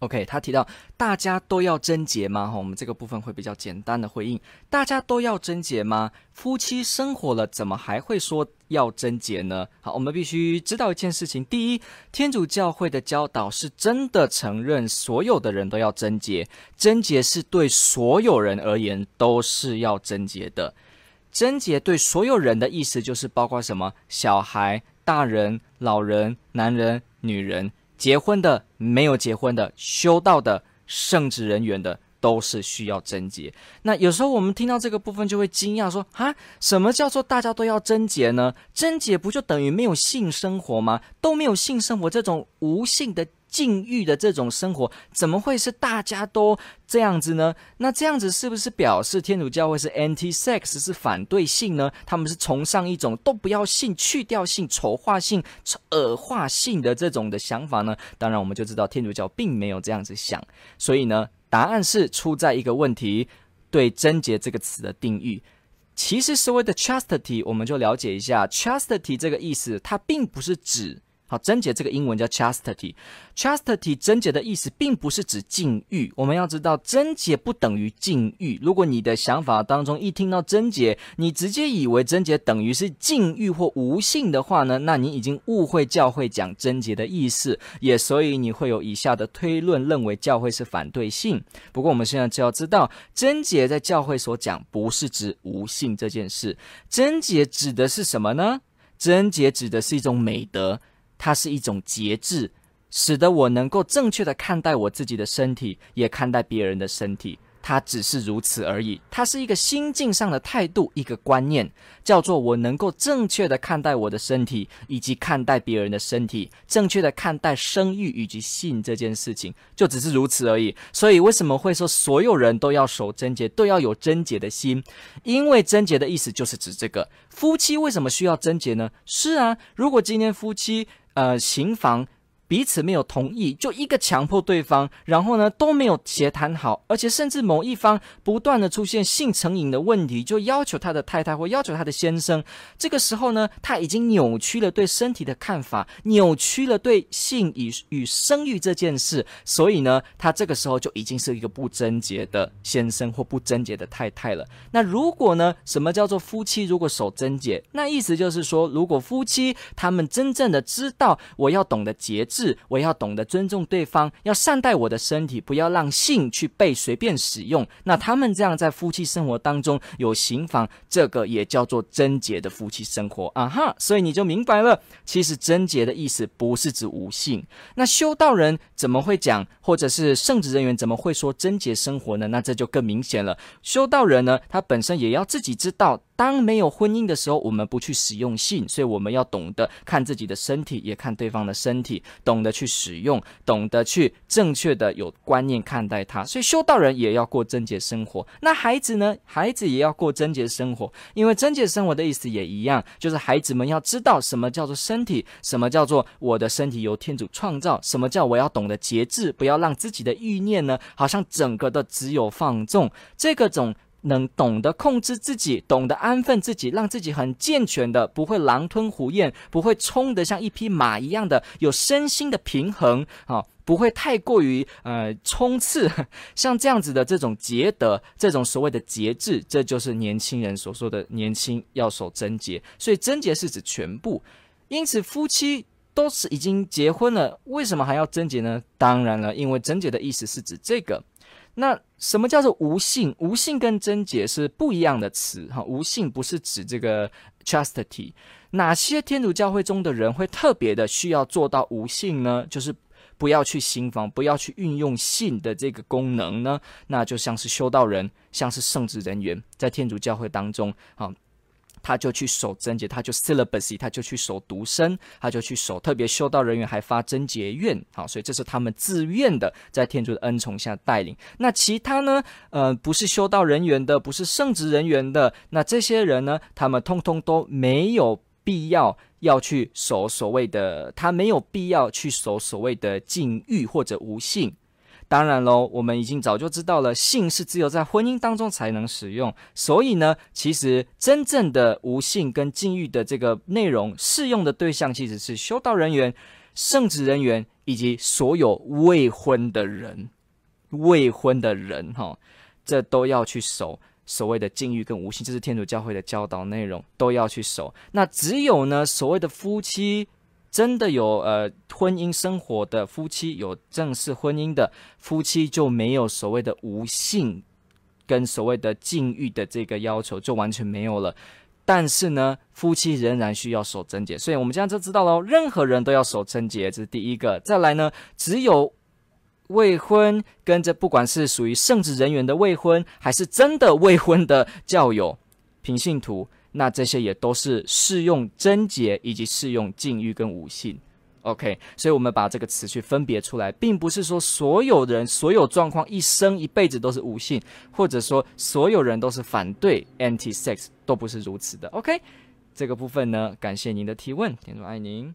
OK，他提到大家都要贞洁吗？哈，我们这个部分会比较简单的回应：大家都要贞洁吗？夫妻生活了，怎么还会说要贞洁呢？好，我们必须知道一件事情：第一，天主教会的教导是真的承认所有的人都要贞洁，贞洁是对所有人而言都是要贞洁的。贞洁对所有人的意思就是包括什么？小孩、大人、老人、男人、女人。结婚的、没有结婚的、修道的、圣职人员的，都是需要贞洁。那有时候我们听到这个部分，就会惊讶说：啊，什么叫做大家都要贞洁呢？贞洁不就等于没有性生活吗？都没有性生活，这种无性的。禁欲的这种生活怎么会是大家都这样子呢？那这样子是不是表示天主教会是 anti-sex 是反对性呢？他们是崇尚一种都不要性、去掉性、丑化性、恶化性的这种的想法呢？当然，我们就知道天主教并没有这样子想。所以呢，答案是出在一个问题：对“贞洁”这个词的定义。其实所谓的 chastity，我们就了解一下 chastity 这个意思，它并不是指。好，贞洁这个英文叫 chastity。chastity 贞洁的意思并不是指禁欲。我们要知道，贞洁不等于禁欲。如果你的想法当中一听到贞洁，你直接以为贞洁等于是禁欲或无性的话呢，那你已经误会教会讲贞洁的意思，也所以你会有以下的推论，认为教会是反对性。不过我们现在就要知道，贞洁在教会所讲不是指无性这件事。贞洁指的是什么呢？贞洁指的是一种美德。它是一种节制，使得我能够正确的看待我自己的身体，也看待别人的身体。它只是如此而已。它是一个心境上的态度，一个观念，叫做我能够正确的看待我的身体，以及看待别人的身体，正确的看待生育以及性这件事情，就只是如此而已。所以为什么会说所有人都要守贞洁，都要有贞洁的心？因为贞洁的意思就是指这个。夫妻为什么需要贞洁呢？是啊，如果今天夫妻。呃，行房彼此没有同意，就一个强迫对方，然后呢都没有协谈好，而且甚至某一方不断的出现性成瘾的问题，就要求他的太太或要求他的先生。这个时候呢，他已经扭曲了对身体的看法，扭曲了对性与与生育这件事，所以呢，他这个时候就已经是一个不贞洁的先生或不贞洁的太太了。那如果呢，什么叫做夫妻如果守贞洁？那意思就是说，如果夫妻他们真正的知道，我要懂得节制。是，我要懂得尊重对方，要善待我的身体，不要让性去被随便使用。那他们这样在夫妻生活当中有行房，这个也叫做贞洁的夫妻生活啊哈。所以你就明白了，其实贞洁的意思不是指无性。那修道人怎么会讲，或者是圣职人员怎么会说贞洁生活呢？那这就更明显了。修道人呢，他本身也要自己知道。当没有婚姻的时候，我们不去使用性，所以我们要懂得看自己的身体，也看对方的身体，懂得去使用，懂得去正确的有观念看待它。所以修道人也要过贞洁生活。那孩子呢？孩子也要过贞洁生活，因为贞洁生活的意思也一样，就是孩子们要知道什么叫做身体，什么叫做我的身体由天主创造，什么叫我要懂得节制，不要让自己的欲念呢，好像整个的只有放纵这个种。能懂得控制自己，懂得安分自己，让自己很健全的，不会狼吞虎咽，不会冲得像一匹马一样的有身心的平衡啊，不会太过于呃冲刺，像这样子的这种节德，这种所谓的节制，这就是年轻人所说的年轻要守贞洁。所以贞洁是指全部，因此夫妻都是已经结婚了，为什么还要贞洁呢？当然了，因为贞洁的意思是指这个。那什么叫做无性？无性跟贞洁是不一样的词哈。无性不是指这个 chastity。哪些天主教会中的人会特别的需要做到无性呢？就是不要去行房，不要去运用性的这个功能呢？那就像是修道人，像是圣职人员，在天主教会当中，啊。他就去守贞洁，他就 celibacy，他就去守独身，他就去守。特别修道人员还发贞洁愿，好，所以这是他们自愿的，在天主的恩宠下带领。那其他呢？呃，不是修道人员的，不是圣职人员的，那这些人呢，他们通通都没有必要要去守所谓的，他没有必要去守所谓的禁欲或者无性。当然喽，我们已经早就知道了，性是只有在婚姻当中才能使用。所以呢，其实真正的无性跟禁欲的这个内容适用的对象，其实是修道人员、圣职人员以及所有未婚的人。未婚的人，哈，这都要去守所谓的禁欲跟无性，这是天主教会的教导内容，都要去守。那只有呢，所谓的夫妻。真的有呃婚姻生活的夫妻，有正式婚姻的夫妻就没有所谓的无性跟所谓的禁欲的这个要求，就完全没有了。但是呢，夫妻仍然需要守贞节，所以我们这样就知道喽，任何人都要守贞节，这是第一个。再来呢，只有未婚跟着，不管是属于圣职人员的未婚，还是真的未婚的教友、平信徒。那这些也都是适用贞洁以及适用禁欲跟无性，OK，所以我们把这个词去分别出来，并不是说所有人所有状况一生一辈子都是无性，或者说所有人都是反对 anti-sex，都不是如此的，OK，这个部分呢，感谢您的提问，天主爱您。